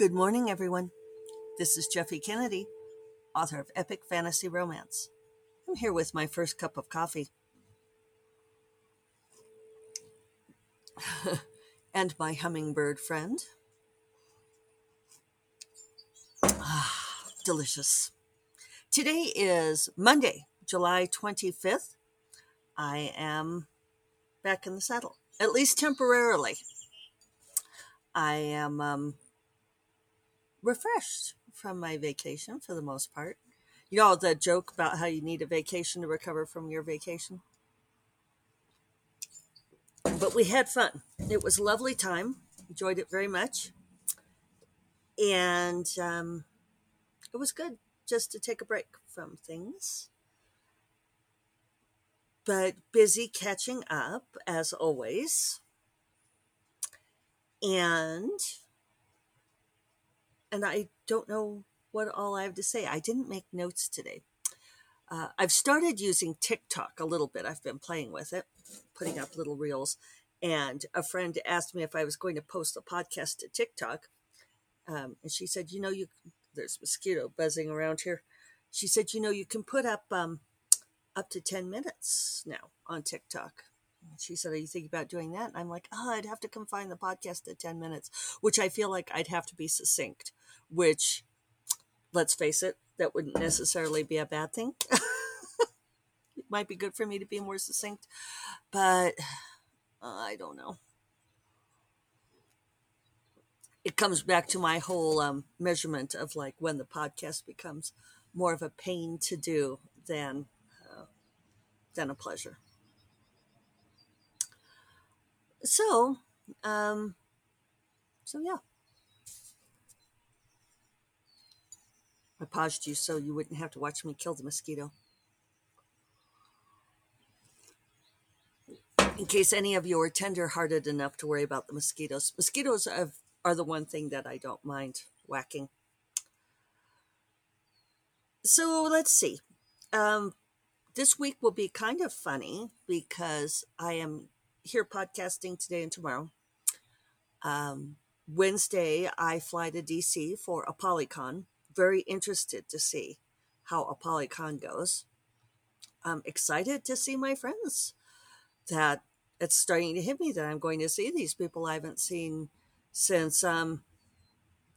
Good morning, everyone. This is Jeffe Kennedy, author of Epic Fantasy Romance. I'm here with my first cup of coffee. and my hummingbird friend. Ah, delicious. Today is Monday, July 25th. I am back in the saddle, at least temporarily. I am um, refreshed from my vacation for the most part. You know the joke about how you need a vacation to recover from your vacation? But we had fun. It was a lovely time. Enjoyed it very much. And um, it was good just to take a break from things. But busy catching up as always. And and I don't know what all I have to say. I didn't make notes today. Uh, I've started using TikTok a little bit. I've been playing with it, putting up little reels. And a friend asked me if I was going to post a podcast to TikTok. Um, and she said, You know, you there's mosquito buzzing around here. She said, You know, you can put up um, up to 10 minutes now on TikTok. She said, Are you thinking about doing that? And I'm like, Oh, I'd have to confine the podcast to 10 minutes, which I feel like I'd have to be succinct, which, let's face it, that wouldn't necessarily be a bad thing. it might be good for me to be more succinct, but uh, I don't know. It comes back to my whole um, measurement of like when the podcast becomes more of a pain to do than uh, than a pleasure. So, um, so yeah. I paused you so you wouldn't have to watch me kill the mosquito. In case any of you are tender-hearted enough to worry about the mosquitoes, mosquitoes are, are the one thing that I don't mind whacking. So let's see. Um, this week will be kind of funny because I am here podcasting today and tomorrow. Um, Wednesday, I fly to DC for Apollycon. Very interested to see how Apollycon goes. I'm excited to see my friends. That it's starting to hit me that I'm going to see these people I haven't seen since um,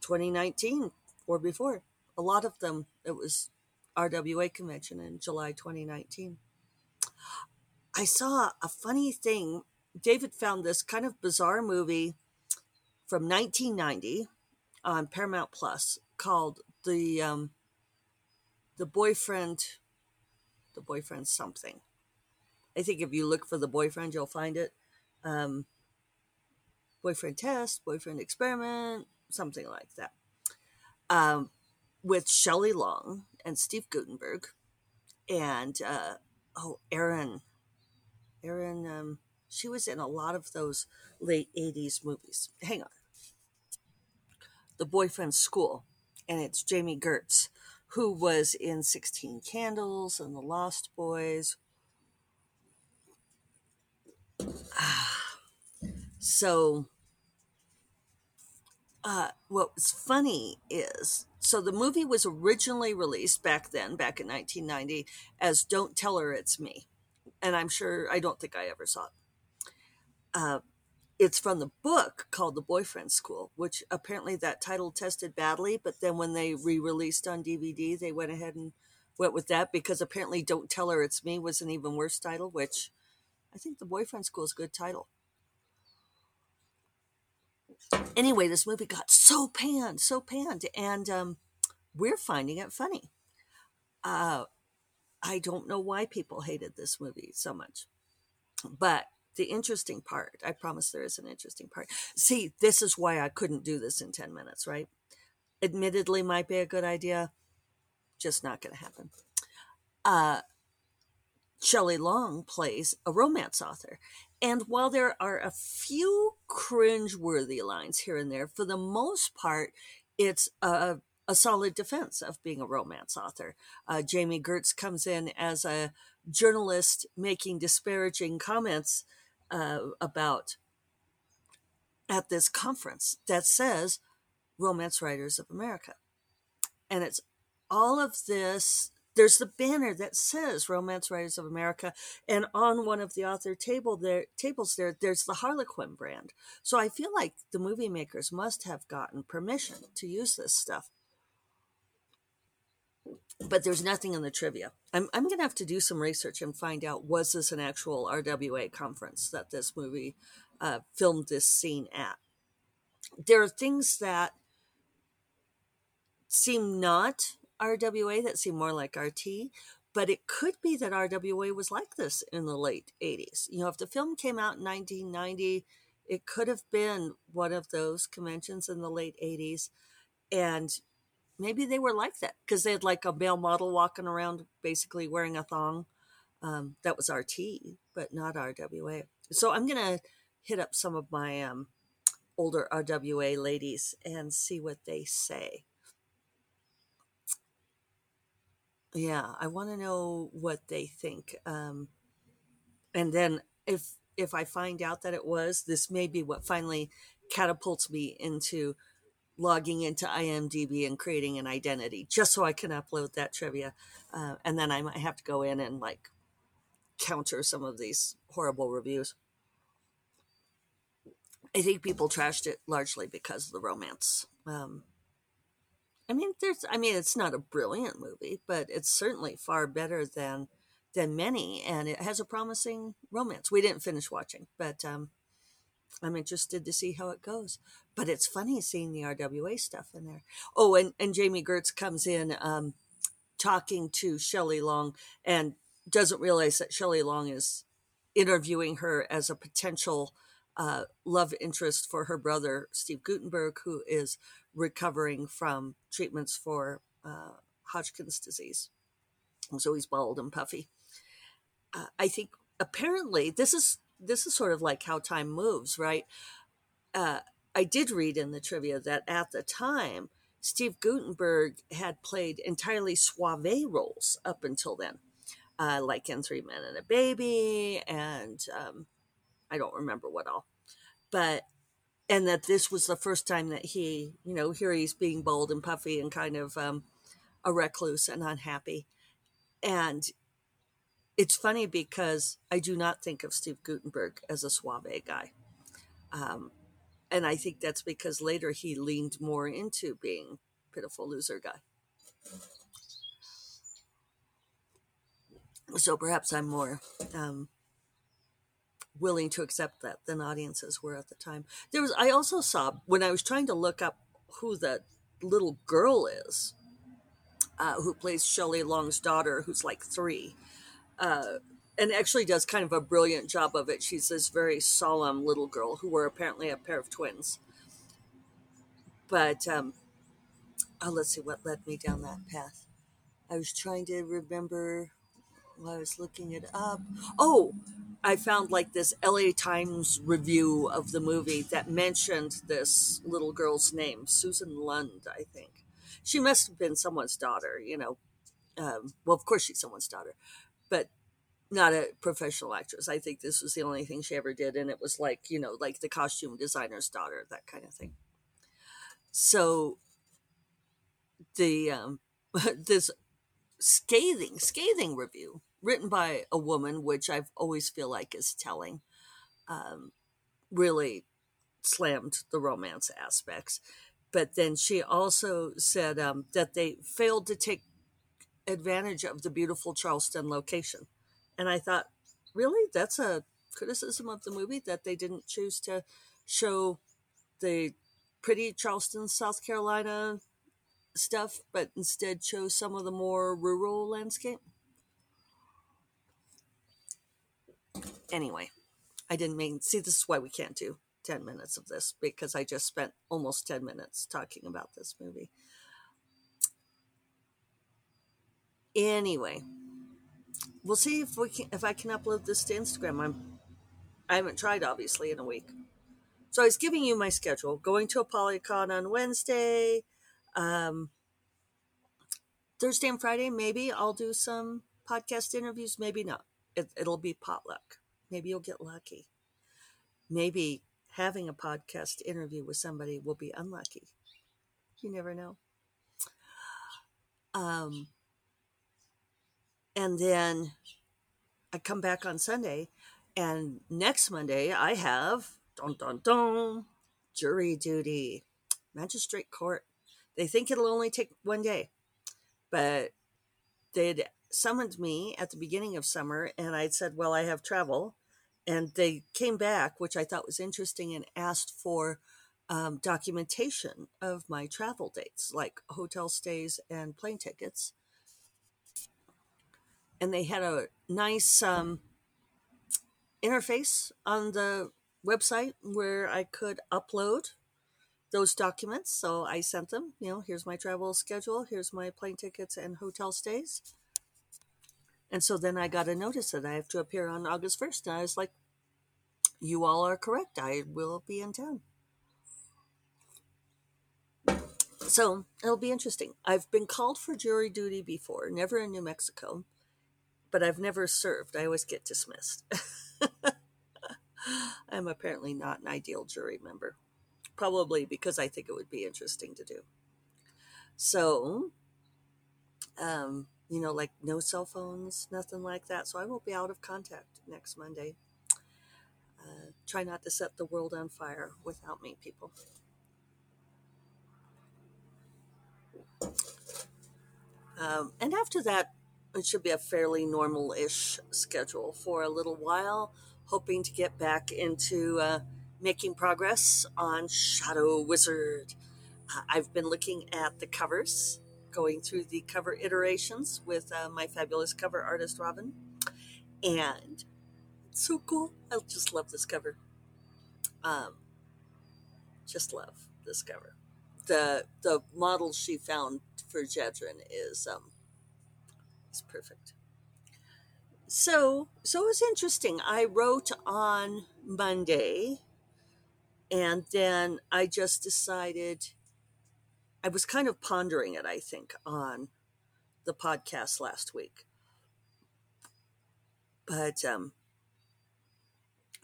2019 or before. A lot of them, it was RWA convention in July 2019. I saw a funny thing. David found this kind of bizarre movie from 1990 on Paramount Plus called the um, the boyfriend the boyfriend something. I think if you look for the boyfriend, you'll find it. Um, boyfriend test, boyfriend experiment, something like that. Um, with Shelley Long and Steve Guttenberg, and uh, oh, Erin Erin, um, she was in a lot of those late 80s movies. Hang on. The Boyfriend School, and it's Jami Gertz, who was in 16 Candles and The Lost Boys. so, uh, what was funny is so the movie was originally released back then, back in 1990, as Don't Tell Her It's Me and I'm sure I don't think I ever saw it. Uh, it's from the book called The Boyfriend School, which apparently that title tested badly, but then when they re-released on DVD, they went ahead and went with that because apparently "Don't Tell Her It's Me" was an even worse title. Which I think The Boyfriend School is a good title. Anyway, this movie got so panned, so panned, and um, we're finding it funny. Uh, I don't know why people hated this movie so much. But the interesting part, I promise there is an interesting part. See, this is why I couldn't do this in 10 minutes, right? Admittedly, might be a good idea, just not going to happen. Uh, Shelley Long plays a romance author. And while there are a few cringe-worthy lines here and there, for the most part, it's a a solid defense of being a romance author. Uh, Jami Gertz comes in as a journalist making disparaging comments uh, about at this conference that says Romance Writers of America. And it's all of this. There's the banner that says Romance Writers of America, and on one of the author table there tables there, there's the Harlequin brand. So I feel like the movie makers must have gotten permission to use this stuff. But there's nothing in the trivia. I'm, I'm going to have to do some research and find out was this an actual RWA conference that this movie uh, filmed this scene at. There are things that seem not RWA that seem more like RT, but it could be that RWA was like this in the late 80s. You know, if the film came out in 1990, it could have been one of those conventions in the late 80s. And maybe they were like that because they had like a male model walking around basically wearing a thong. Um, that was RT, but not RWA. So I'm going to hit up some of my um, older RWA ladies and see what they say. Yeah, I want to know what they think. Um, and then if if I find out that it was, this may be what finally catapults me into logging into IMDb and creating an identity just so I can upload that trivia. Uh, and then I might have to go in and like counter some of these horrible reviews. I think people trashed it largely because of the romance. Um, I mean, there's, I mean, it's not a brilliant movie, but it's certainly far better than than many, and it has a promising romance. We didn't finish watching, but um, I'm interested to see how it goes. But it's funny seeing the RWA stuff in there. Oh, and, and Jami Gertz comes in um, talking to Shelley Long and doesn't realize that Shelley Long is interviewing her as a potential uh, love interest for her brother, Steve Guttenberg, who is recovering from treatments for uh, Hodgkin's disease. so he's bald and puffy. Uh, I think apparently this is this is sort of like how time moves, right? Uh, I did read in the trivia that at the time, Steve Guttenberg had played entirely suave roles up until then, uh, like in Three Men and a Baby, and um, I don't remember what all. But, and that this was the first time that he, you know, here he's being bold and puffy and kind of um, a recluse and unhappy. And it's funny because I do not think of Steve Guttenberg as a suave guy. Um, and I think that's because later he leaned more into being pitiful loser guy. So perhaps I'm more um, willing to accept that than audiences were at the time. There was I also saw when I was trying to look up who the little girl is uh, who plays Shelley Long's daughter, who's like three uh, and actually does kind of a brilliant job of it. She's this very solemn little girl who were apparently a pair of twins. But um, oh, let's see what led me down that path. I was trying to remember while I was looking it up. Oh, I found like this LA Times review of the movie that mentioned this little girl's name, Susan Lund, I think. She must have been someone's daughter, you know. Um, well, of course, she's someone's daughter, but not a professional actress. I think this was the only thing she ever did, and it was like you know, like the costume designer's daughter, that kind of thing. So the um, this scathing, scathing review written by a woman, which I've always feel like is telling, um, really slammed the romance aspects. But then she also said um, that they failed to take advantage of the beautiful Charleston location. And I thought, really? That's a criticism of the movie that they didn't choose to show the pretty Charleston, South Carolina stuff, but instead chose some of the more rural landscape. Anyway, I didn't mean, see, this is why we can't do 10 minutes of this because I just spent almost 10 minutes talking about this movie. Anyway, we'll see if we can if I can upload this to Instagram. I'm I haven't tried obviously in a week. So I was giving you my schedule. Going to Apollycon on Wednesday. Um, Thursday and Friday, maybe I'll do some podcast interviews. Maybe not. It, it'll be potluck. Maybe you'll get lucky. Maybe having a podcast interview with somebody will be unlucky. You never know. Um, and then I come back on Sunday, and next Monday I have dun dun dun jury duty, magistrate court. They think it'll only take one day, but they'd summoned me at the beginning of summer, and I'd said, "Well, I have travel," and they came back, which I thought was interesting, and asked for um, documentation of my travel dates, like hotel stays and plane tickets. And they had a nice um, interface on the website where I could upload those documents. So I sent them, you know, here's my travel schedule, here's my plane tickets and hotel stays. And so then I got a notice that I have to appear on August 1st. And I was like, you all are correct. I will be in town. So it'll be interesting. I've been called for jury duty before, never in New Mexico, but I've never served. I always get dismissed. I'm apparently not an ideal jury member, probably because I think it would be interesting to do. So, um, you know, like no cell phones, nothing like that. So I will be out of contact next Monday. Uh, try not to set the world on fire without me, people. Um, and after that, it should be a fairly normal ish schedule for a little while, hoping to get back into uh, making progress on Shadow Wizard. Uh, I've been looking at the covers, going through the cover iterations with uh, my fabulous cover artist, Robin. And it's so cool. I just love this cover. Um, just love this cover. The the model she found for Jedrin is um, is perfect. So so it was interesting. I wrote on Monday, and then I just decided. I was kind of pondering it. I think on the podcast last week, but um,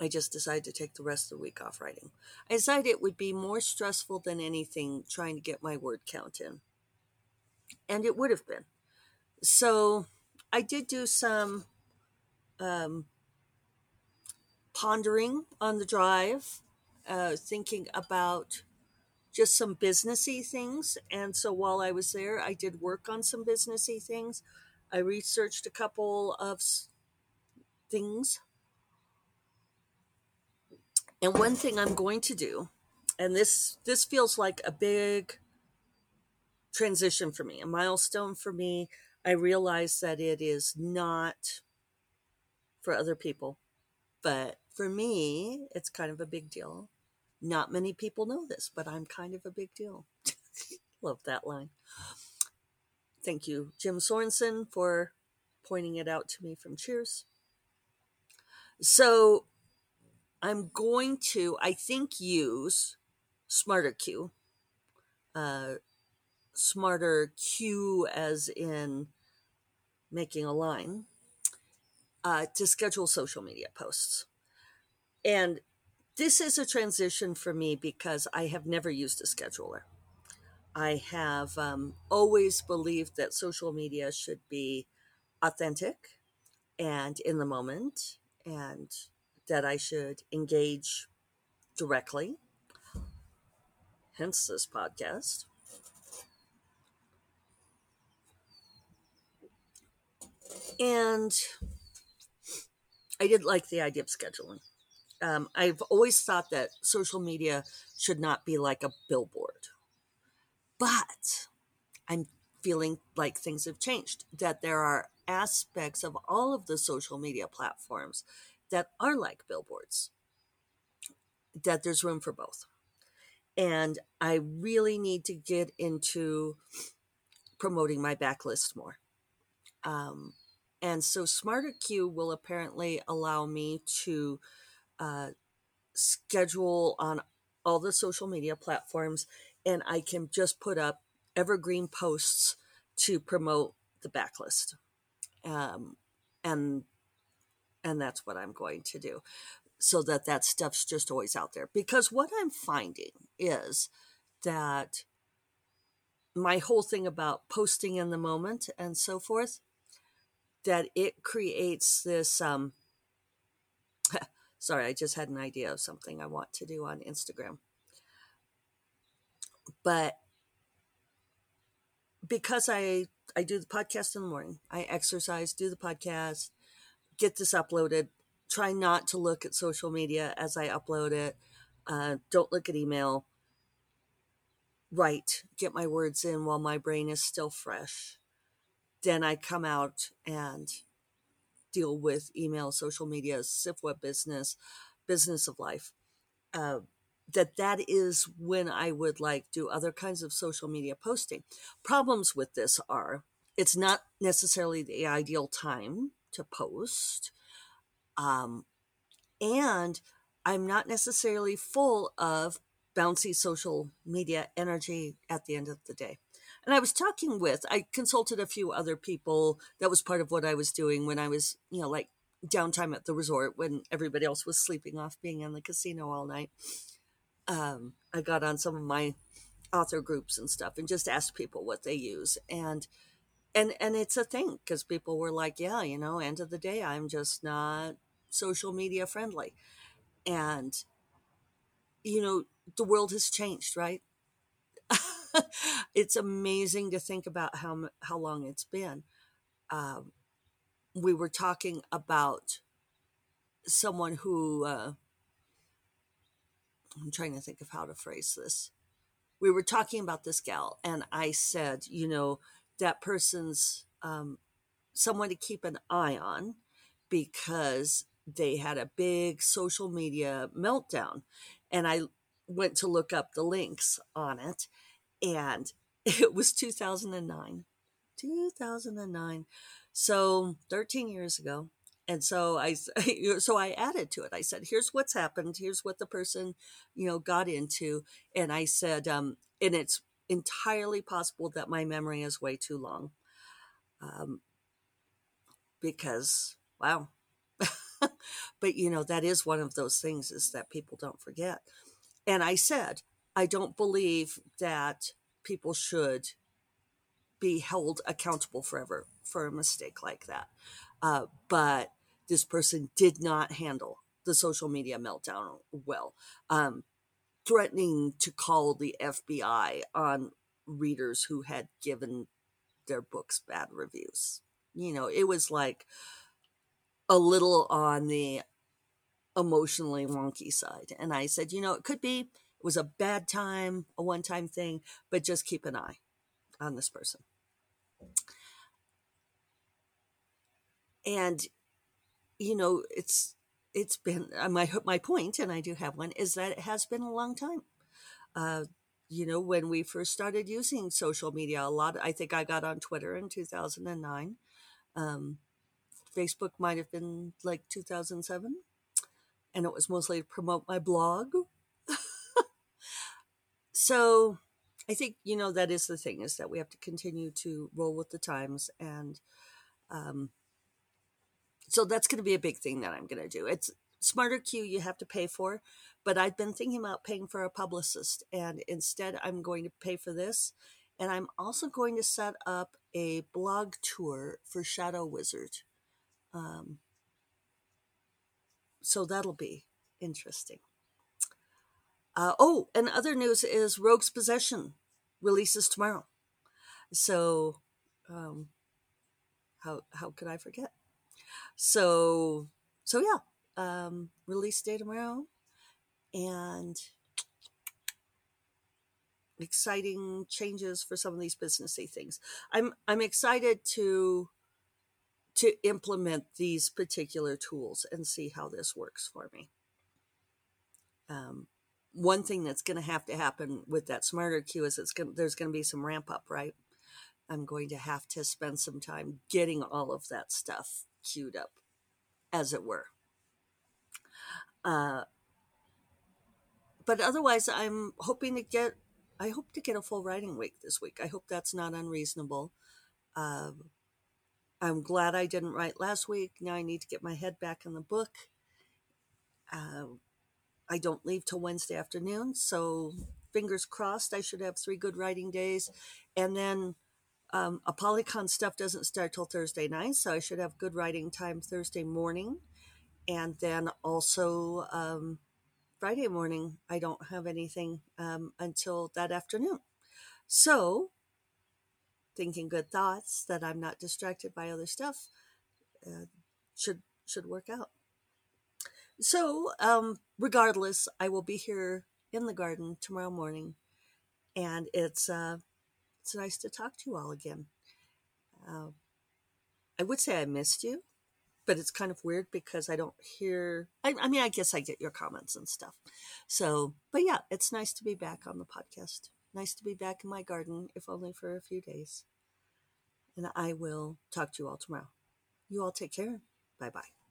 I just decided to take the rest of the week off writing. I decided it would be more stressful than anything trying to get my word count in. And it would have been. So I did do some um, pondering on the drive, uh, thinking about just some businessy things. And so while I was there, I did work on some businessy things. I researched a couple of things and one thing I'm going to do, and this this feels like a big transition for me, a milestone for me. I realize that it is not for other people, but for me, it's kind of a big deal. Not many people know this, but I'm kind of a big deal. Love that line. Thank you, Jim Sorensen, for pointing it out to me from Cheers. So, I'm going to, I think, use SmarterQueue. Uh, SmarterQueue as in making a line uh, to schedule social media posts. And this is a transition for me because I have never used a scheduler. I have um, always believed that social media should be authentic and in the moment and that I should engage directly, hence this podcast. And I did like the idea of scheduling. Um, I've always thought that social media should not be like a billboard. But I'm feeling like things have changed, that there are aspects of all of the social media platforms that are like billboards, that there's room for both. And I really need to get into promoting my backlist more. Um, and so SmarterQueue will apparently allow me to uh, schedule on all the social media platforms, and I can just put up evergreen posts to promote the backlist. Um, and and that's what I'm going to do so that that stuff's just always out there. Because what I'm finding is that my whole thing about posting in the moment and so forth, that it creates this. Um, sorry, I just had an idea of something I want to do on Instagram. But because I I do the podcast in the morning, I exercise, do the podcast, get this uploaded. Try not to look at social media as I upload it. Uh, don't look at email. Write, get my words in while my brain is still fresh. Then I come out and deal with email, social media, SFWA business, business of life. Uh, that that is when I would like do other kinds of social media posting. Problems with this are it's not necessarily the ideal time to post. Um, and I'm not necessarily full of bouncy social media energy at the end of the day. And I was talking with, I consulted a few other people. That was part of what I was doing when I was, you know, like downtime at the resort when everybody else was sleeping off being in the casino all night. Um, I got on some of my author groups and stuff and just asked people what they use. And and and it's a thing because people were like yeah you know end of the day i'm just not social media friendly and you know the world has changed right it's amazing to think about how how long it's been um, we were talking about someone who uh, i'm trying to think of how to phrase this we were talking about this gal and i said you know that person's um, someone to keep an eye on because they had a big social media meltdown. And I went to look up the links on it, and it was 2009. 2009. So 13 years ago. And so I, so I added to it. I said, "Here's what's happened. Here's what the person, you know, got into." And I said, um, and it's entirely possible that my memory is way too long. Um, because, wow. but, you know, that is one of those things is that people don't forget. And I said, I don't believe that people should be held accountable forever for a mistake like that. Uh, but this person did not handle the social media meltdown well. Um, threatening to call the FBI on readers who had given their books bad reviews. You know, it was like a little on the emotionally wonky side. And I said, you know, it could be, was a bad time, a one time thing, but just keep an eye on this person. And, you know, it's, it's been uh, my my point, and I do have one, is that it has been a long time. Uh, you know, when we first started using social media, a lot. I think I got on Twitter in two thousand and nine. Um, Facebook might have been like two thousand seven, and it was mostly to promote my blog. So, I think you know that is the thing is that we have to continue to roll with the times and. Um, so that's going to be a big thing that I'm going to do. It's SmarterQueue you have to pay for, but I've been thinking about paying for a publicist, and instead I'm going to pay for this. And I'm also going to set up a blog tour for Shadow Wizard. Um, so that'll be interesting. Uh, oh, and other news is Rogue's Possession releases tomorrow. So, um, how how could I forget? So, so yeah, um, release day tomorrow, and exciting changes for some of these businessy things. I'm I'm excited to to implement these particular tools and see how this works for me. Um, one thing that's going to have to happen with that SmarterQueue is it's going there's going to be some ramp up, right? I'm going to have to spend some time getting all of that stuff queued up, as it were. Uh, but otherwise, I'm hoping to get. I hope to get a full writing week this week. I hope that's not unreasonable. Uh, I'm glad I didn't write last week. Now I need to get my head back in the book. Uh, I don't leave till Wednesday afternoon, so fingers crossed, I should have three good writing days. And then um, Apollycon stuff doesn't start till Thursday night, so I should have good writing time Thursday morning. And then also um, Friday morning, I don't have anything um, until that afternoon. So, thinking good thoughts that I'm not distracted by other stuff uh, should should work out. So, um, regardless, I will be here in the garden tomorrow morning, and it's uh, it's nice to talk to you all again. Uh, I would say I missed you, but it's kind of weird because I don't hear. I, I mean, I guess I get your comments and stuff. So, but yeah, it's nice to be back on the podcast. Nice to be back in my garden, if only for a few days. And I will talk to you all tomorrow. You all take care. Bye bye.